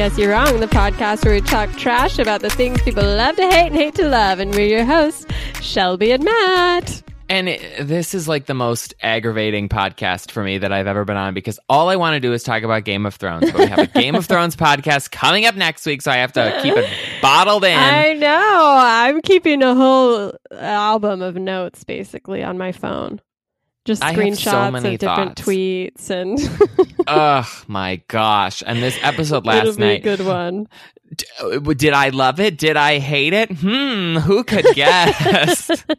P.S. You're Wrong, the podcast where we talk trash about the things people love to hate and hate to love. And we're your hosts, Shelby and Matt. And it, this is like the most aggravating podcast for me that I've ever been on because all I want to do is talk about Game of Thrones. But we have a Game of Thrones podcast coming up next week, so I have to keep it bottled in. I know. I'm keeping a whole album of notes basically on my phone. Just so screenshots many of different thoughts. tweets and Ugh, my gosh. And this episode it'll last a night, good one. d- uh, did I love it? Did I hate it? Hmm, who could guess?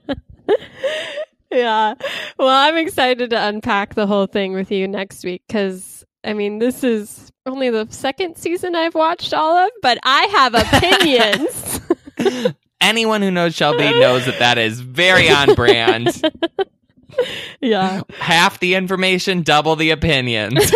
Yeah. Well, I'm excited to unpack the whole thing with you next week because, I mean, this is only the second season I've watched all of, but I have opinions. Anyone who knows Shelby knows that that is very on brand. Yeah. Half the information, double the opinions.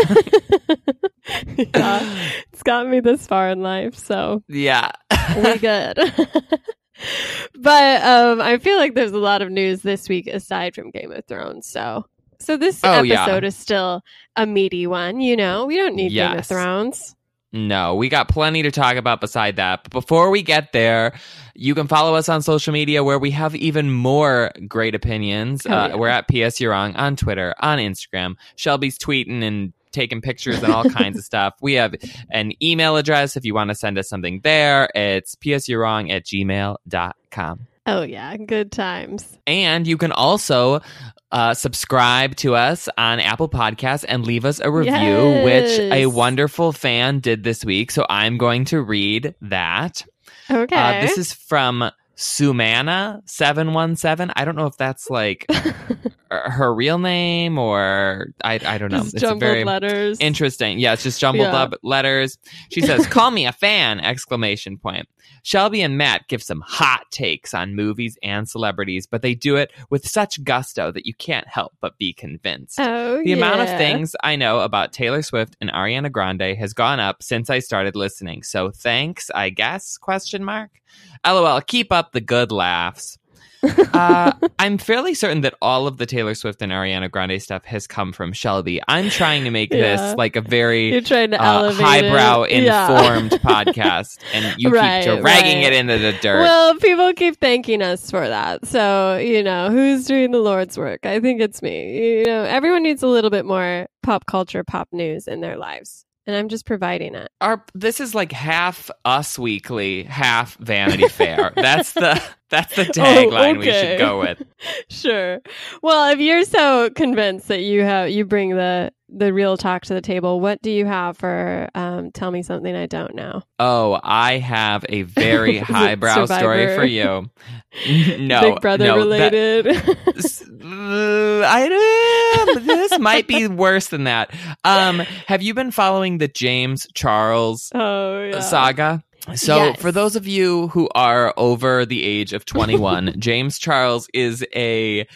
yeah. It's got me this far in life, so yeah. we good. but um, I feel like there's a lot of news this week aside from Game of Thrones, so. So this Oh, yeah. episode is still a meaty one, you know. We don't need Game of Thrones. No, we got plenty to talk about beside that. But before we get there, you can follow us on social media where we have even more great opinions. Oh, uh. We're at PS You're Wrong on Twitter, on Instagram. Shelby's tweeting and taking pictures and all kinds of stuff. We have an email address if you want to send us something there. It's psyourwrong at gmail.com. Oh yeah, good times. And you can also uh, subscribe to us on Apple Podcasts and leave us a review, which a wonderful fan did this week. So I'm going to read that. Okay. Uh, this is from Sumana717. I don't know if that's like her real name or I, I don't know. Just It's jumbled very letters. interesting. Yeah, it's just jumbled Yeah. up letters. She says, "Call me a fan!" Exclamation point. Shelby and Matt give some hot takes on movies and celebrities, but they do it with such gusto that you can't help but be convinced. oh, The amount of things I know about Taylor Swift and Ariana Grande has gone up since I started listening. So thanks, I guess? Question mark. LOL. Keep up the good laughs. uh, I'm fairly certain that all of the Taylor Swift and Ariana Grande stuff has come from Shelby. I'm trying to make Yeah. this like a very You're trying to uh, highbrow it. Yeah. informed podcast, and you Right, keep dragging right. it into the dirt. Well, people keep thanking us for that. So, you know, who's doing the Lord's work? I think it's me. You know, everyone needs a little bit more pop culture, pop news in their lives. And I'm just providing it. Our this is like half Us Weekly, half Vanity Fair. that's the that's the tagline we Oh, okay. should go with. Sure. Well, if you're so convinced that you have you bring the the real talk to the table, what do you have for um, tell me something I don't know? Oh, I have a very highbrow story for you. no, Big Brother no, related. S- uh, I this might be worse than that. Um, have you been following the James Charles oh yeah. saga? So, Yes. for those of you who are over the age of 21, James Charles is a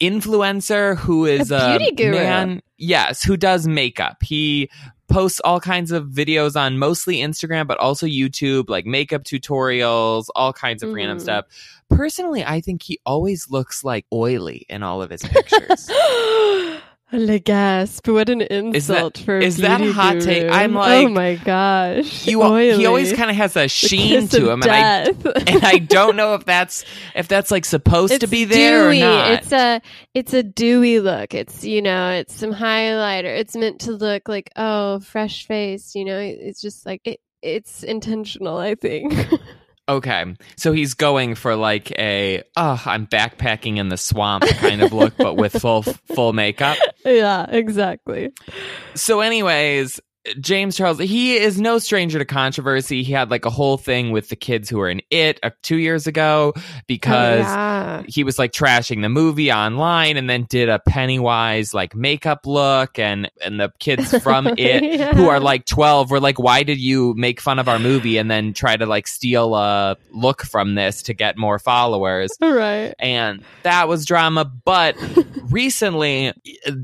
influencer who is A beauty guru. man, yes, who does makeup. He posts all kinds of videos on mostly Instagram, but also YouTube, like makeup tutorials, all kinds of random Mhm. stuff. Personally, I think he always looks like oily in all of his pictures. Le gasp! What an Is that- insult for is that a hot take? I'm oh like, oh my gosh! you, he always kind of has a sheen to him, and I and I don't know if that's if that's like supposed to be there dewy. or not. It's a it's a dewy look. It's you know, it's some highlighter. It's meant to look like oh, fresh face. You know, it's just like it. It's intentional, I think. okay, so he's going for like a oh, I'm backpacking in the swamp kind of look, but with full full makeup. yeah, exactly. So, anyways. James Charles, he is no stranger to controversy. He had like a whole thing with the kids who were in it uh, two years ago because oh, yeah. he was like trashing the movie online and then did a Pennywise like makeup look and and the kids from it Yeah. who are like 12 were like why did you make fun of our movie and then try to like steal a look from this to get more followers right. and that was drama but recently,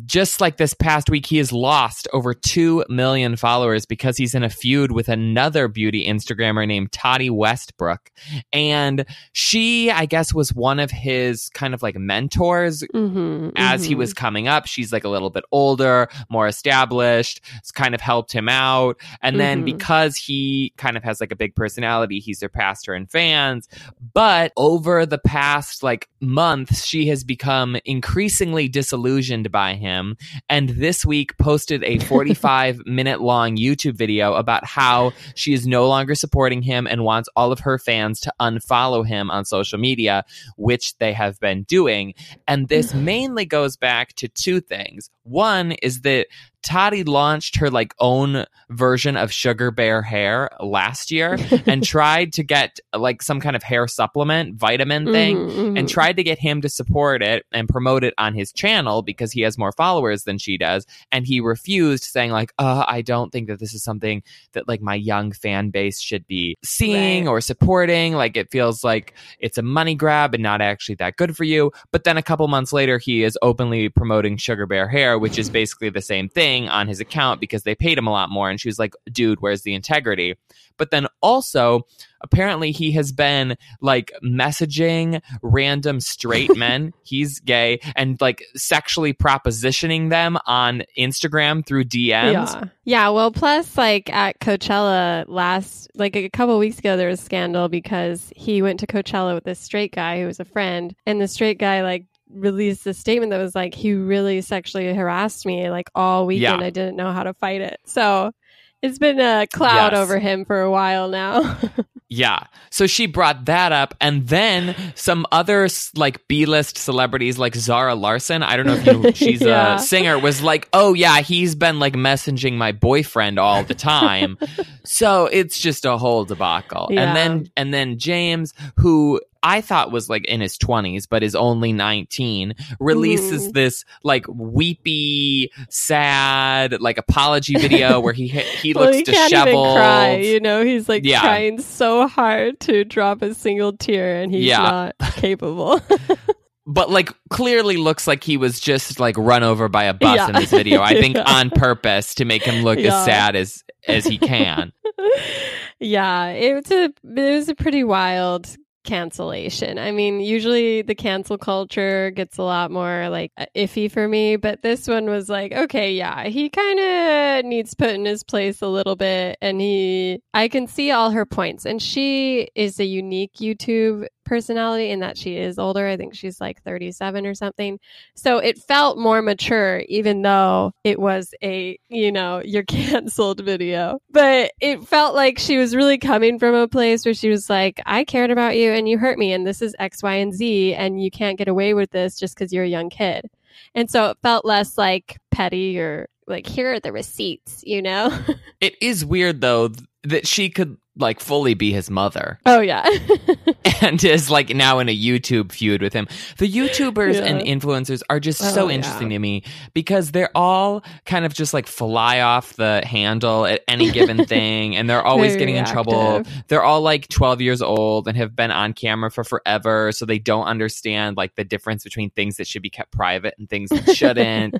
just like this past week, he has lost over 2 million followers because he's in a feud with another beauty Instagrammer named Tati Westbrook. And she, I guess, was one of his kind of like mentors Mm-hmm, as he mhm. was coming up. She's like a little bit older, more established, it's kind of helped him out. And then Mhm. because he kind of has like a big personality, he surpassed her in fans. But over the past like months, she has become increasingly disillusioned by him. And this week posted a 45 minute long YouTube video about how she is no longer supporting him and wants all of her fans to unfollow him on social media, which they have been doing. And this mainly goes back to two things. One is that Tati launched her like own version of Sugar Bear hair last year and tried to get like some kind of hair supplement, vitamin thing, Mhm, mhm. and tried to get him to support it and promote it on his channel because he has more followers than she does. And he refused, saying, like, uh, I don't think that this is something that like my young fan base should be seeing Right. or supporting. Like it feels like it's a money grab and not actually that good for you. But then a couple months later, he is openly promoting Sugar Bear Hair, which is basically the same thing on his account because they paid him a lot more. And she was like, dude, where's the integrity? But then also, apparently, he has been like messaging random straight men, he's gay, and like sexually propositioning them on Instagram through DMs. Yeah. Yeah. Well, plus, like at Coachella last, like a couple weeks ago, there was a scandal because he went to Coachella with this straight guy who was a friend, and the straight guy, like, released a statement that was like, he really sexually harassed me, like, all weekend. Yeah. I didn't know how to fight it. So it's been a cloud Yes. over him for a while now. Yeah. So she brought that up. And then some other like B list celebrities like Zara Larsson, I don't know if you, she's Yeah. a singer, was like, oh yeah, he's been like messaging my boyfriend all the time. so it's just a whole debacle. Yeah. And then, and then James, who I thought was like in his 20s, but is only 19, releases Mhm. this like weepy, sad, like apology video where he, he well, looks he disheveled. cry. You know, he's like Yeah. trying so hard to drop a single tear, and he's Yeah. not capable. but like clearly looks like he was just like run over by a bus Yeah. in this video. I think Yeah. on purpose to make him look Yeah. as sad as as he can. yeah, it was a it was a pretty wild cancellation. I mean, usually the cancel culture gets a lot more like uh, iffy for me, but this one was like, okay, yeah, he kind of needs put in his place a little bit and he I can see all her points and she is a unique YouTube personality in that she is older. I think she's like 37 or something. So it felt more mature, even though it was a, you know, you're canceled video. But it felt like she was really coming from a place where she was like, I cared about you and you hurt me, and this is X, Y, and Z, and you can't get away with this just because you're a young kid. And so it felt less like petty or like, here are the receipts, you know? It is weird though th- that she could like fully be his mother oh, yeah. and is like now in a YouTube feud with him. The YouTubers Yeah. and influencers are just Oh, so yeah. interesting to me because they're all kind of just like fly off the handle at any given thing and they're always Very getting in trouble. They're all like 12 years old and have been on camera for forever so they don't understand like the difference between things that should be kept private and things that shouldn't.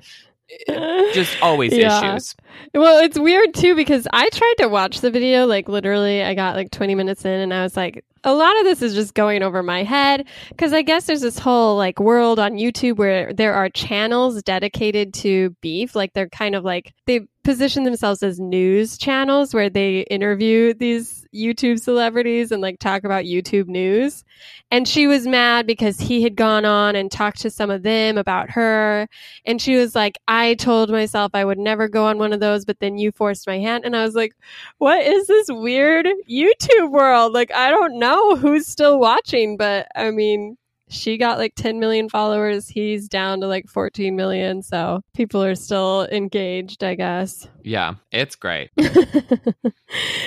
Just always Yeah. issues. Well, it's weird too because I tried to watch the video, like literally, I got like 20 minutes in and I was like, a lot of this is just going over my head because I guess there's this whole like world on YouTube where there are channels dedicated to beef. Like they're kind of like, they position themselves as news channels where they interview these YouTube celebrities and like talk about YouTube news. And she was mad because he had gone on and talked to some of them about her. And she was like, I told myself I would never go on one of those, but then you forced my hand. And I was like, what is this weird YouTube world? Like, I don't know who's still watching, but I mean, she got like 10 million followers. He's down to like 14 million. So people are still engaged, I guess. Yeah, it's great.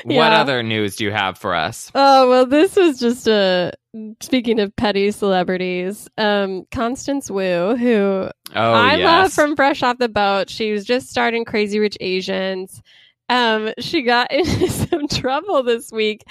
What other news do you have for us? Oh, well, this was just a. Speaking of petty celebrities, um, Constance Wu, who Oh, I yes. love from Fresh Off the Boat. She was just starting Crazy Rich Asians. Um, she got into some trouble this week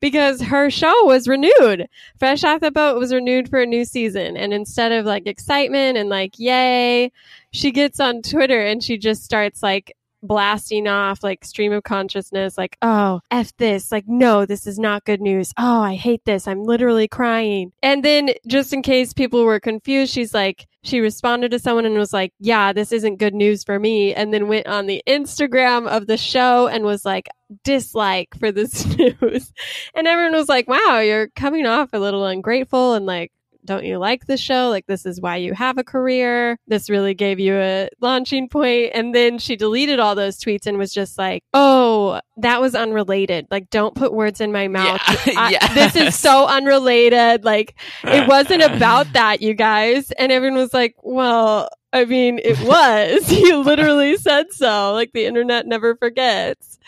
because her show was renewed. Fresh Off the Boat was renewed for a new season. And instead of like excitement and like, yay, she gets on Twitter and she just starts like blasting off like stream of consciousness, like, oh, F this. Like, no, this is not good news. Oh, I hate this. I'm literally crying. And then just in case people were confused, she's like, she responded to someone and was like, yeah, this isn't good news for me. And then went on the Instagram of the show and was like, dislike for this news. And everyone was like, wow, you're coming off a little ungrateful and like, don't you like the show? Like, this is why you have a career. This really gave you a launching point. And then she deleted all those tweets and was just like, oh, that was unrelated. Like, don't put words in my mouth. Yeah. I- Yes. This is so unrelated. Like, it wasn't about that, you guys. And everyone was like, well, I mean, it was. you literally said so. Like, the internet never forgets.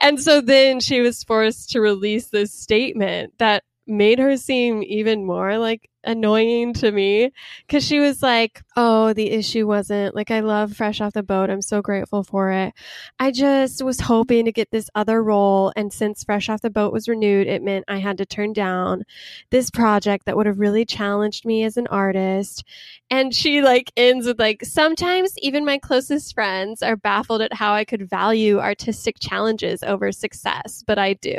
And so then she was forced to release this statement that made her seem even more like annoying to me because she was like, Oh, the issue wasn't like I love Fresh Off the Boat. I'm so grateful for it. I just was hoping to get this other role. And since Fresh Off the Boat was renewed, it meant I had to turn down this project that would have really challenged me as an artist. And she like ends with like, sometimes even my closest friends are baffled at how I could value artistic challenges over success, but I do.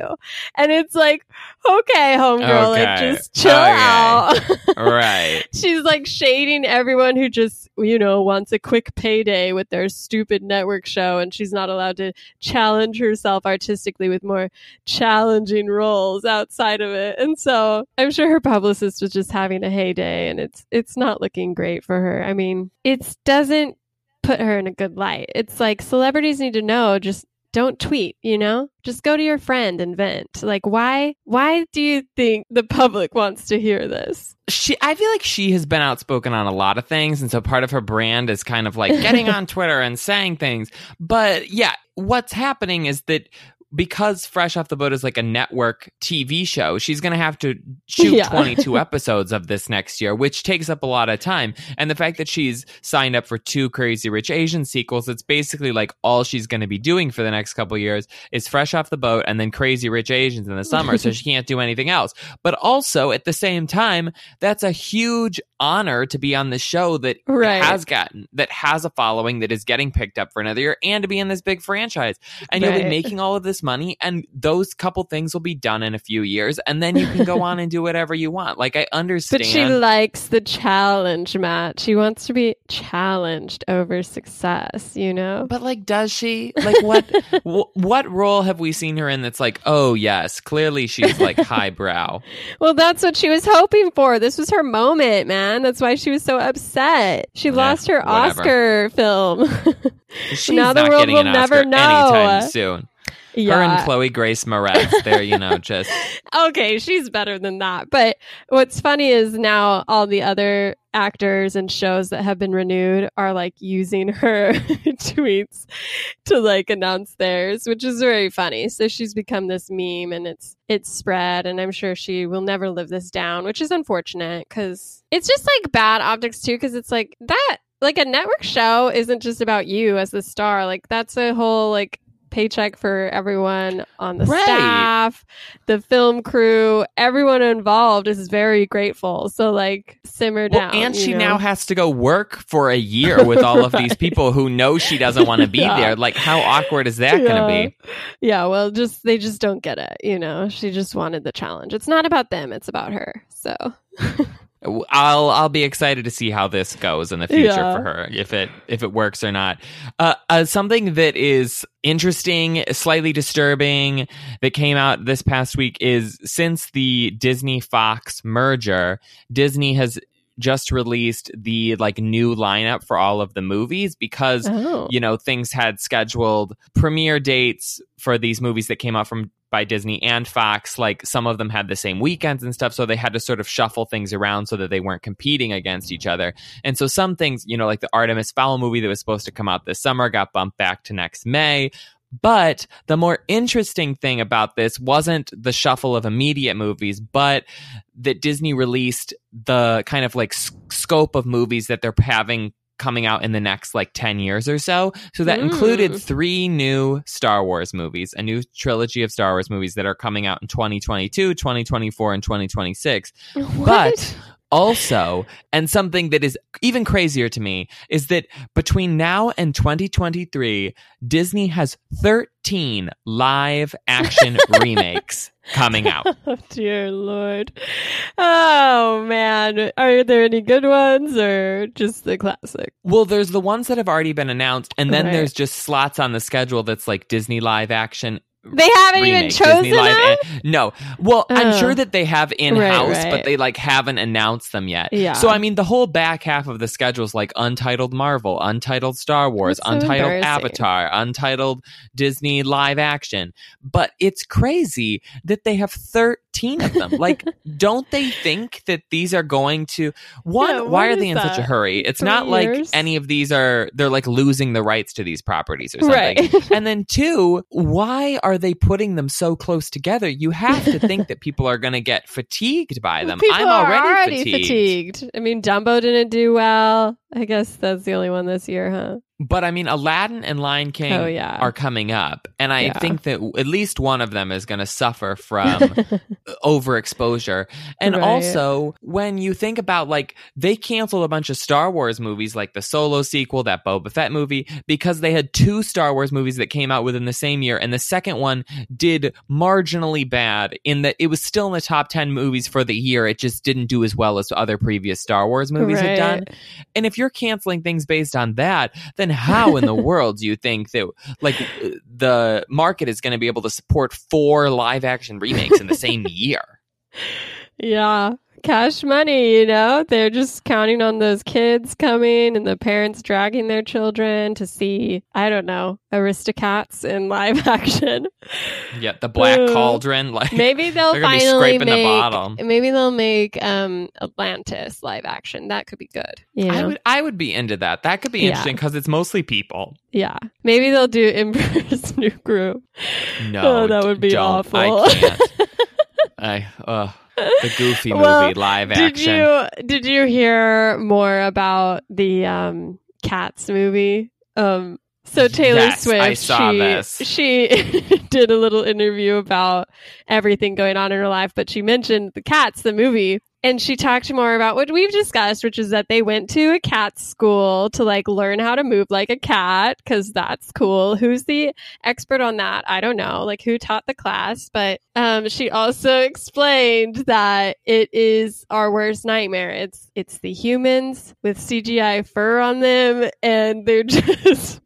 And it's like, okay, homegirl, like just chill Okay. out. right. She's like shading everyone who just, you know, wants a quick payday with their stupid network show and she's not allowed to challenge herself artistically with more challenging roles outside of it. And so I'm sure her publicist was just having a heyday and it's it's not looking great for her. I mean, it doesn't put her in a good light. It's like celebrities need to know just don't tweet, you know? Just go to your friend and vent. Like why why do you think the public wants to hear this? she I feel like she has been outspoken on a lot of things and so part of her brand is kind of like getting on Twitter and saying things. But yeah, what's happening is that because Fresh Off the Boat is like a network TV show, she's going to have to shoot Yeah. 22 episodes of this next year, which takes up a lot of time. And the fact that she's signed up for two Crazy Rich Asian sequels, it's basically like all she's going to be doing for the next couple years is Fresh Off the Boat and then Crazy Rich Asians in the summer. so she can't do anything else. But also at the same time, that's a huge honor to be on the show that Right. has gotten that has a following that is getting picked up for another year and to be in this big franchise and you'll be making all of this money and those couple things will be done in a few years and then you can go on and do whatever you want like i understand But she likes the challenge, Matt. She wants to be challenged over success, you know? but like does she like what wh- what role have we seen her in that's like oh yes clearly she's like highbrow Well, that's what she was hoping for. This was her moment, man. That's why she was so upset. She Yeah, lost her whatever. Oscar film. she's Now the world getting will never know. anytime soon her and chloe grace moretz they're you know just okay, she's better than that. But what's funny is now all the other actors and shows that have been renewed are like using her tweets to like announce theirs, which is very funny. So she's become this meme and it's it's spread and I'm sure she will never live this down, which is unfortunate cuz it's just like bad optics too cuz it's like that like a network show isn't just about you as the star. Like that's a whole like paycheck for everyone on the Right. staff, the film crew, everyone involved is very grateful. So like simmer Well, down. and she know? now has to go work for a year with all of these people who know she doesn't want to be Yeah. there. Like, how awkward is that going to be? Yeah, well, just they just don't get it. You know, she just wanted the challenge. It's not about them; it's about her. So I'll I'll be excited to see how this goes in the future Yeah. for her if it if it works or not. Uh, uh, something that is interesting, slightly disturbing that came out this past week is since the Disney Fox merger, Disney has just released the like new lineup for all of the movies because oh, you know things had scheduled premiere dates for these movies that came out from by Disney and Fox like some of them had the same weekends and stuff so they had to sort of shuffle things around so that they weren't competing against each other. And so some things you know like the Artemis Fowl movie that was supposed to come out this summer got bumped back to next May. But the more interesting thing about this wasn't the shuffle of immediate movies, but that Disney released the kind of like scope of movies that they're having coming out in the next like 10 years or so. So that Mm. included three new Star Wars movies, a new trilogy of Star Wars movies that are coming out in 2022, 2024, and 2026. What? Also, and something that is even crazier to me is that between now and 2023, Disney has 13 live action remakes coming out. Oh dear lord. Oh man. Are there any good ones or just the classic? Well, there's the ones that have already been announced, and then Right. there's just slots on the schedule that's like Disney live action. They haven't even chosen Disney live an- no. Well, I'm Oh. sure that they have in house, Right, but they like haven't announced them yet. Yeah. So I mean, the whole back half of the schedule is like Untitled Marvel, Untitled Star Wars, so Untitled. Avatar, Untitled Disney live action. But it's crazy that they have 13 of them. like, don't they think that these are going to one? Yeah, why are they in such a hurry? It's Three not like years? any of these are they're like losing the rights to these properties or something. Right. and then two, why are they putting them so close together? You have to think that people are going to get fatigued by them. People I'm already, already fatigued. fatigued. I mean, Dumbo didn't do well. I guess that's the only one this year, huh? But I mean, Aladdin and Lion King Oh, yeah. are coming up, and I Yeah. think that at least one of them is going to suffer from overexposure. And Right. also, when you think about like they canceled a bunch of Star Wars movies, like the Solo sequel, that Boba Fett movie, because they had two Star Wars movies that came out within the same year, and the second one did marginally bad in that it was still in the top ten movies for the year. It just didn't do as well as other previous Star Wars movies had done. And if you're canceling things based on that, then how in the world do you think that like the market is going to be able to support four live action remakes in the same year? Yeah. Cash money, you know? They're just counting on those kids coming and the parents dragging their children to see, I don't know, Aristocats in live action. Yeah, the Black Cauldron, like Maybe they'll They're gonna be finally scraping the bottom. maybe they'll make um Atlantis live action. That could be good. You know? I would I would be into that. That could be interesting because it's mostly people. yeah. Maybe they'll do Emperor's New Groove. No, Oh, that would be don't. awful. I can't. I uh, the Goofy movie Well, live Did action. you did you hear more about the um Cats movie? Um so Taylor Yes, Swift she she did a little interview about everything going on in her life, but she mentioned the Cats the movie and she talked more about what we've discussed, which is that they went to a cat school to like learn how to move like a cat because that's cool. Who's the expert on that? I don't know. Like who taught the class, but um, she also explained that it is our worst nightmare. It's it's the humans with CGI fur on them, and they're just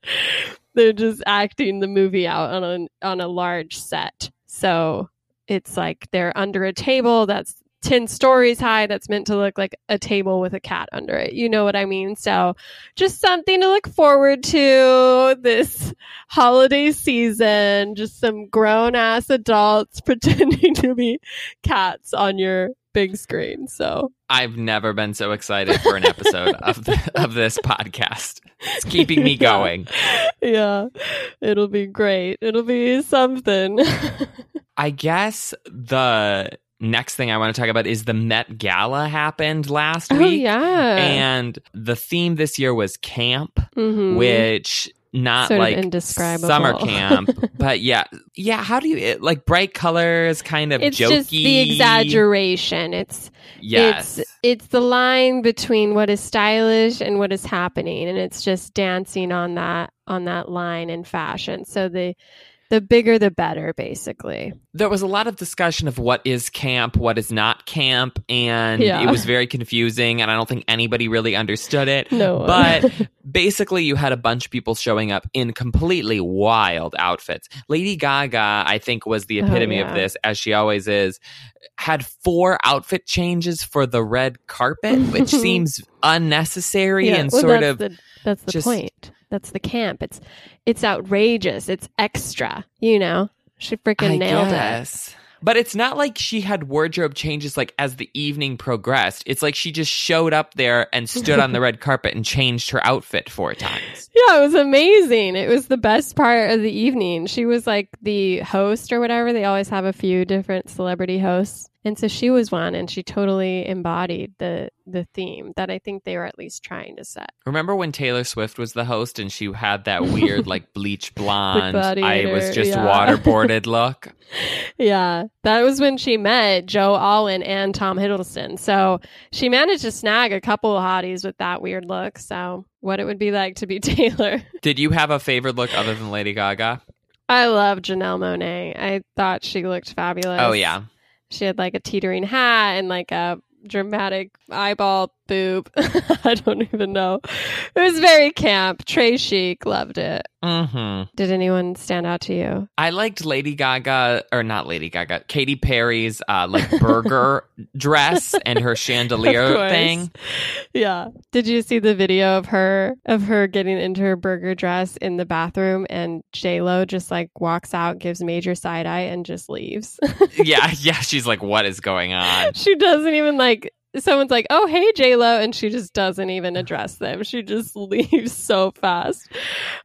they're just acting the movie out on a on a large set. So it's like they're under a table that's 10 stories high that's meant to look like a table with a cat under it. You know what I mean? So just something to look forward to this holiday season. Just some grown ass adults pretending to be cats on your big screen. So I've never been so excited for an episode of the, of this podcast. It's keeping me going. yeah, it'll be great. It'll be something. I guess the next thing I want to talk about is the Met Gala happened last oh week. yeah. And the theme this year was camp, Mhm. which not Sort like indescribable. summer camp, but yeah, yeah. How do you it, like bright colors, kind of it's jokey? just the exaggeration. It's Yes, it's it's the line between what is stylish and what is happening, and it's just dancing on that on that line in fashion. So the the bigger the better, basically. there was a lot of discussion of what is camp, what is not camp, and Yeah. it was very confusing. And I don't think anybody really understood it. No, But basically, you had a bunch of people showing up in completely wild outfits. Lady Gaga, I think, was the Oh, epitome yeah. of this, as she always is. Had four outfit changes for the red carpet, which seems unnecessary Yeah, and well, sort that's of. the, that's the just- point. That's the camp. It's it's outrageous. It's extra. You know, she freaking nailed it. But it's not like she had wardrobe changes like as the evening progressed. It's like she just showed up there and stood on the red carpet and changed her outfit four times. Yeah, it was amazing. It was the best part of the evening. She was like the host or whatever. They always have a few different celebrity hosts. And so she was one and she totally embodied the the theme that I think they were at least trying to set. Remember when Taylor Swift was the host and she had that weird like bleach blonde I was just yeah. waterboarded look? Yeah, that was when she met Joe Alwyn and Tom Hiddleston. So she managed to snag a couple of hotties with that weird look. So what it would be like to be Taylor. Did you have a favorite look other than Lady Gaga? I love Janelle Monáe. I thought she looked fabulous. Oh yeah. She had like a teetering hat and like a dramatic eyeball boob. I don't even know. It was very camp. Très chic loved it. hmm Did anyone stand out to you? I liked Lady Gaga, or not Lady Gaga, Katy Perry's uh, like burger dress and her chandelier thing. Yeah. Did you see the video of her of her getting into her burger dress in the bathroom and J Lo just like walks out, gives major side eye, and just leaves? yeah, yeah. She's like, what is going on? she doesn't even like someone's like, "Oh, hey J Lo," and she just doesn't even address them. She just leaves so fast.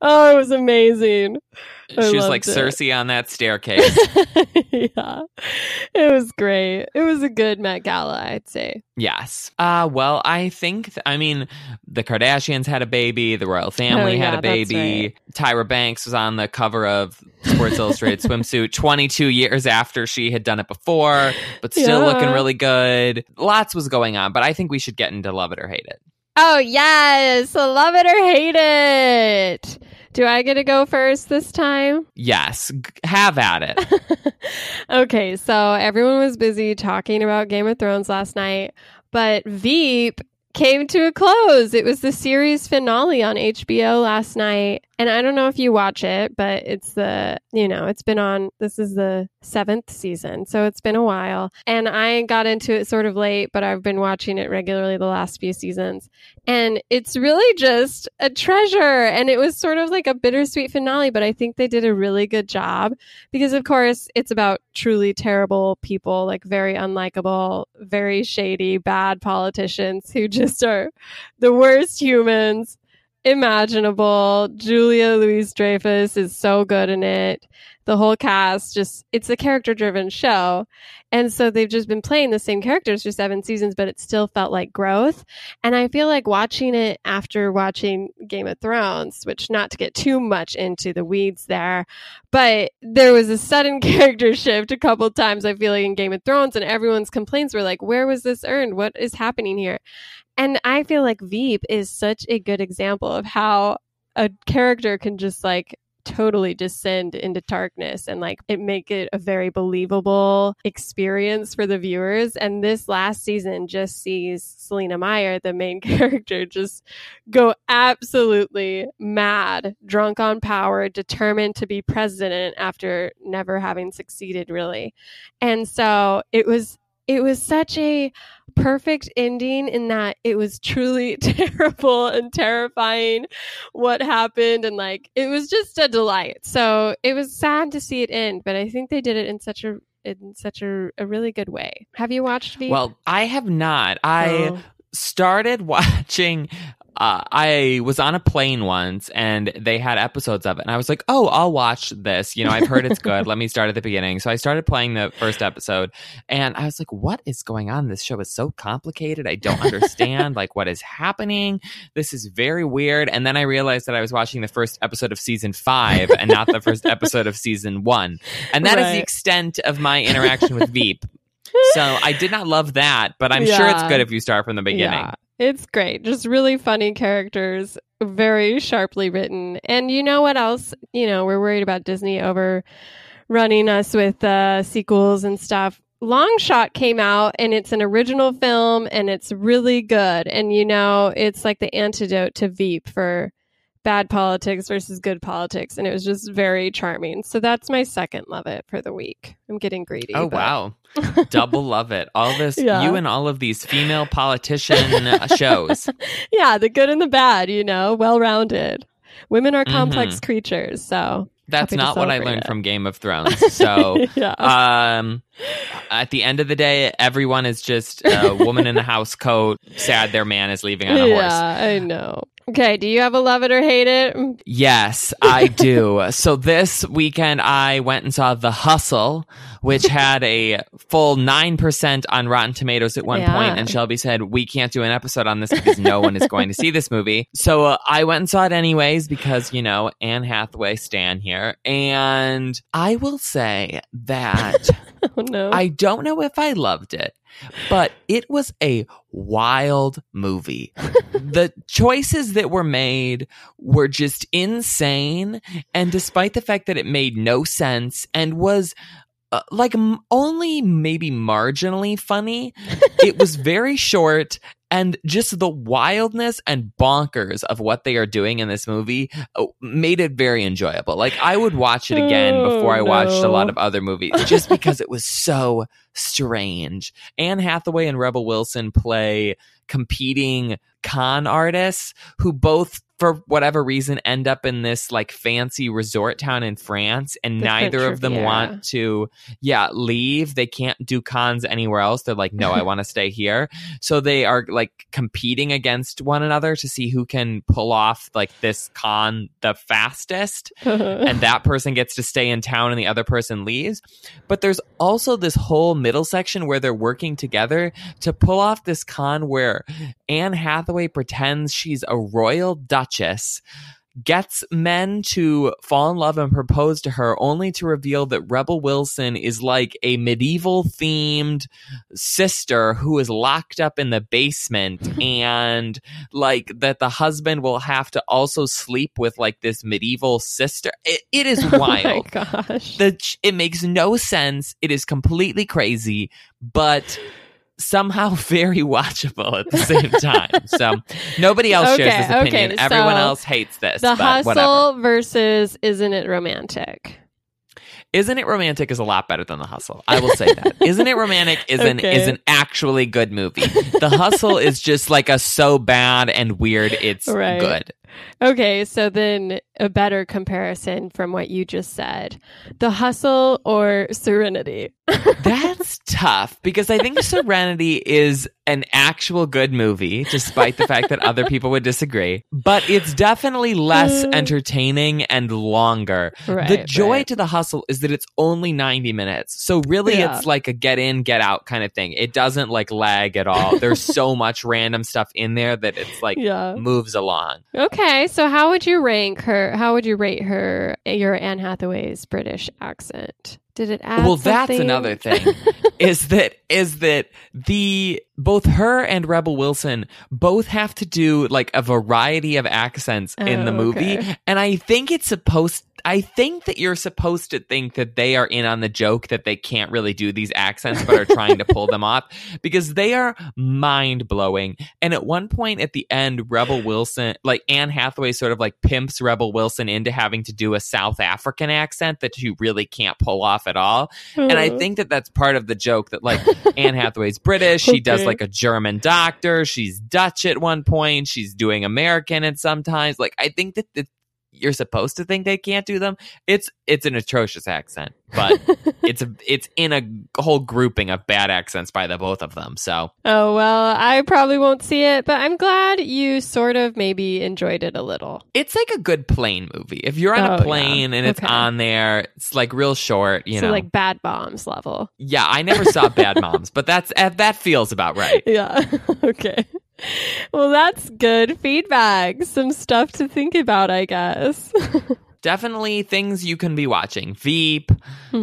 Oh, it was amazing. She was like it. Cersei on that staircase. yeah, it was great. It was a good Met Gala, I'd say. yes. Uh, well, I think, th- I mean, the Kardashians had a baby, the royal family Oh, had yeah, a that's baby. Tyra Banks was on the cover of Sports Illustrated swimsuit 22 years after she had done it before, but still Yeah. looking really good. Lots was going on, but I think we should get into Love It or Hate It. Oh yes, So love it or hate it. Do I get to go first this time? Yes, g- have at it. okay, so everyone was busy talking about Game of Thrones last night, but Veep came to a close. It was the series finale on HBO last night. And I don't know if you watch it, but it's the, you know, it's been on, this is the seventh season. So it's been a while. And I got into it sort of late, but I've been watching it regularly the last few seasons. And it's really just a treasure. And it was sort of like a bittersweet finale, but I think they did a really good job because of course it's about truly terrible people like very unlikable very shady bad politicians who just are the worst humans imaginable. Julia Louis-Dreyfus is so good in it. The whole cast just it's a character driven show. And so they've just been playing the same characters for seven seasons but it still felt like growth. And i feel like watching it after watching game of thrones which not to get too much into the weeds there but there was a sudden character shift a couple times i feel like in game of thrones and everyone's complaints were like where was this earned? What is happening here and i feel like veep is such a good example of how a character can just like totally descend into darkness and like it make it a very believable experience for the viewers and this last season just sees Selina Meyer the main character just go absolutely mad, drunk on power, determined to be president after never having succeeded really. And so it was it was such a perfect ending in that it was truly terrible and terrifying what happened and like it was just a delight. So it was sad to see it end, but I think they did it in such a in such a, a really good way. Have you watched Veep? Well, I have not. I Oh. Started watching uh, I was on a plane once and they had episodes of it and I was like, "Oh, I'll watch this. You know, I've heard it's good. Let me start at the beginning." So I started playing the first episode and I was like, "What is going on? This show is so complicated. I don't understand like what is happening. This is very weird." And then I realized that I was watching the first episode of season 5 and not the first episode of season 1. And that is the extent of my interaction with Veep. So I did not love that, but I'm sure it's good if you start from the beginning. Yeah, it's great. Just really funny characters, very sharply written. And you know what else? You know, we're worried about Disney over running us with uh, sequels and stuff. Long Shot came out and it's an original film and it's really good. And you know, it's like the antidote to Veep for bad politics versus good politics. And it was just very charming. So that's my second love it for the week. I'm getting greedy. Oh but- wow. Double love it. All this Yeah. you and all of these female politician uh, shows. yeah, the good and the bad, you know, well rounded. Women are complex Mm-hmm. creatures, so That's not what I learned it. from Game of Thrones. So yeah. um at the end of the day everyone is just a woman in a house coat sad their man is leaving on a yeah, horse. I know. Okay, do you have a love it or hate it? Yes, I do. so this weekend I went and saw The Hustle, which had a full 9% on Rotten Tomatoes at one Yeah. point, and Shelby said, "We can't do an episode on this because no one is going to see this movie." So uh, I went and saw it anyways because, you know, Anne Hathaway stan here, and I will say that Oh no. I don't know if I loved it, but it was a wild movie. the choices that were made were just insane. And despite the fact that it made no sense and was uh, like m- only maybe marginally funny, it was very short. And just the wildness and bonkers of what they are doing in this movie uh, made it very enjoyable. Like I would watch it again Oh, before I watched a lot of other movies, just because it was so strange. Anne Hathaway and Rebel Wilson play competing con artists who both for whatever reason end up in this like fancy resort town in France and The neither French of them Riviera. want to yeah leave they can't do cons anywhere else they're like no I want to stay here so they are like competing against one another to see who can pull off like this con the fastest and that person gets to stay in town and the other person leaves. But there's also this whole middle section where they're working together to pull off this con where Anne Hathaway pretends she's a royal duchess. Gets men to fall in love and propose to her, only to reveal that Rebel Wilson is like a medieval themed sister who is locked up in the basement, and like that the husband will have to also sleep with like this medieval sister. It, it is Oh my wild. gosh. the it makes no sense. It is completely crazy, but somehow very watchable at the same time. So nobody else shares this opinion. okay, Everyone so else hates this. the but whatever. hustle versus isn't it romantic? Isn't it romantic is a lot better than the hustle. I will say that. Isn't it romantic is an Okay. is an actually good movie. The hustle is just like a so bad and weird it's Right. good. Okay, so then a better comparison from what you just said. The hustle or serenity? That's tough because I think Serenity is an actual good movie, despite the fact that other people would disagree. But it's definitely less Uh. entertaining and longer. Right. the joy right. to the hustle is that it's only 90 minutes. So really Yeah. it's like a get in, get out kind of thing. It doesn't like lag at all. There's so much random stuff in there that it's like Yeah. moves along. Okay, so how would you rank her? How would you rate her? Your Anne Hathaway's British accent? Did it add? well that's another thing is that is that the both her and rebel wilson both have to do like a variety of accents in the Oh, movie okay. and i think it's supposed i think that you're supposed to think that they are in on the joke that they can't really do these accents but are trying to pull them off because they are mind-blowing. And at one point at the end rebel wilson like anne hathaway sort of like pimps rebel wilson into having to do a south african accent that she really can't pull off at all. And I think that that's part of the joke that like Anne Hathaway's British, she does like a German doctor, she's Dutch at one point, she's doing American at sometimes. Like I think that that you're supposed to think they can't do them. It's it's an atrocious accent, but it's a it's in a whole grouping of bad accents by the both of them. So Oh, well, I probably won't see it, but I'm glad you sort of maybe enjoyed it a little. it's like a good plane movie. If you're on Oh, a yeah. plane and it's Okay. on there, it's like real short. You so, know, like Bad Moms level. yeah. I never saw Bad Moms, but that's uh, that feels about right. Yeah. okay. Well, that's good feedback. Some stuff to think about, I guess. definitely things you can be watching. Veep,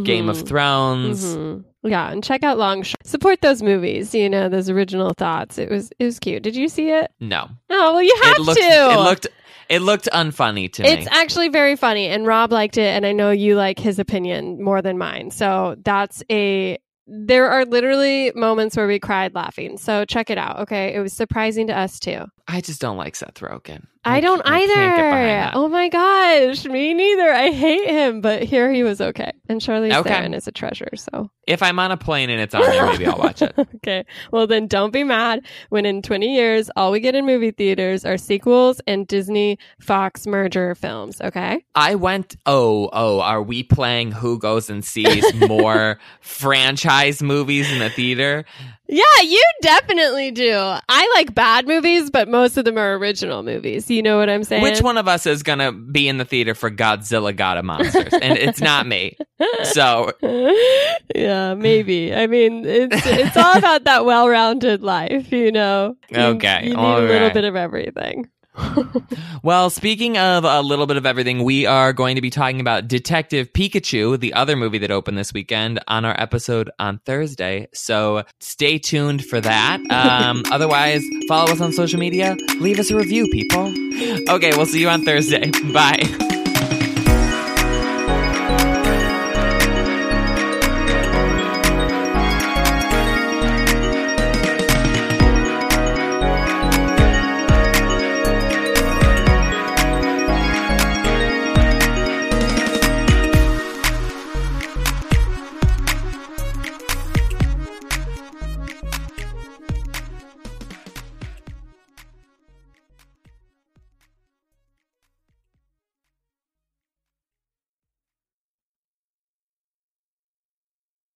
Game of. Thrones. Mhm. Yeah, and check out Long Shot. Support those movies. You know those original thoughts. It was it was cute. Did you see it? No, Oh well, you have it looked to. it looked it looked unfunny to me. It's actually very funny, and Rob liked it, and I know you like his opinion more than mine. So that's a. There are literally moments where we cried laughing. So check it out. Okay, it was surprising to us too. I just don't like Seth Rogen. I, don't either. can't get behind that. Oh my gosh, me neither. I hate him, but here he was okay. And Charlize Okay. Theron is a treasure. So If I'm on a plane and it's on there, maybe I'll watch it. okay. Well, then don't be mad when in 20 years, all we get in movie theaters are sequels and Disney Fox merger films. Okay. I went. Oh, oh, are we playing Who Goes and Sees more franchise movies in the theater? Yeah, you definitely do. I like bad movies, but most of them are original movies. You know what I'm saying? Which one of us is going to be in the theater for Godzilla God of Monsters? and it's not me. So, yeah, maybe. I mean, it's it's all about that well-rounded life, you know. You, Okay, you need all a little right. bit of everything. well, speaking of a little bit of everything, we are going to be talking about Detective Pikachu, the other movie that opened this weekend, on our episode on Thursday. So stay tuned for that. Um, otherwise, follow us on social media. Leave us a review, people. Okay, we'll see you on Thursday. Bye.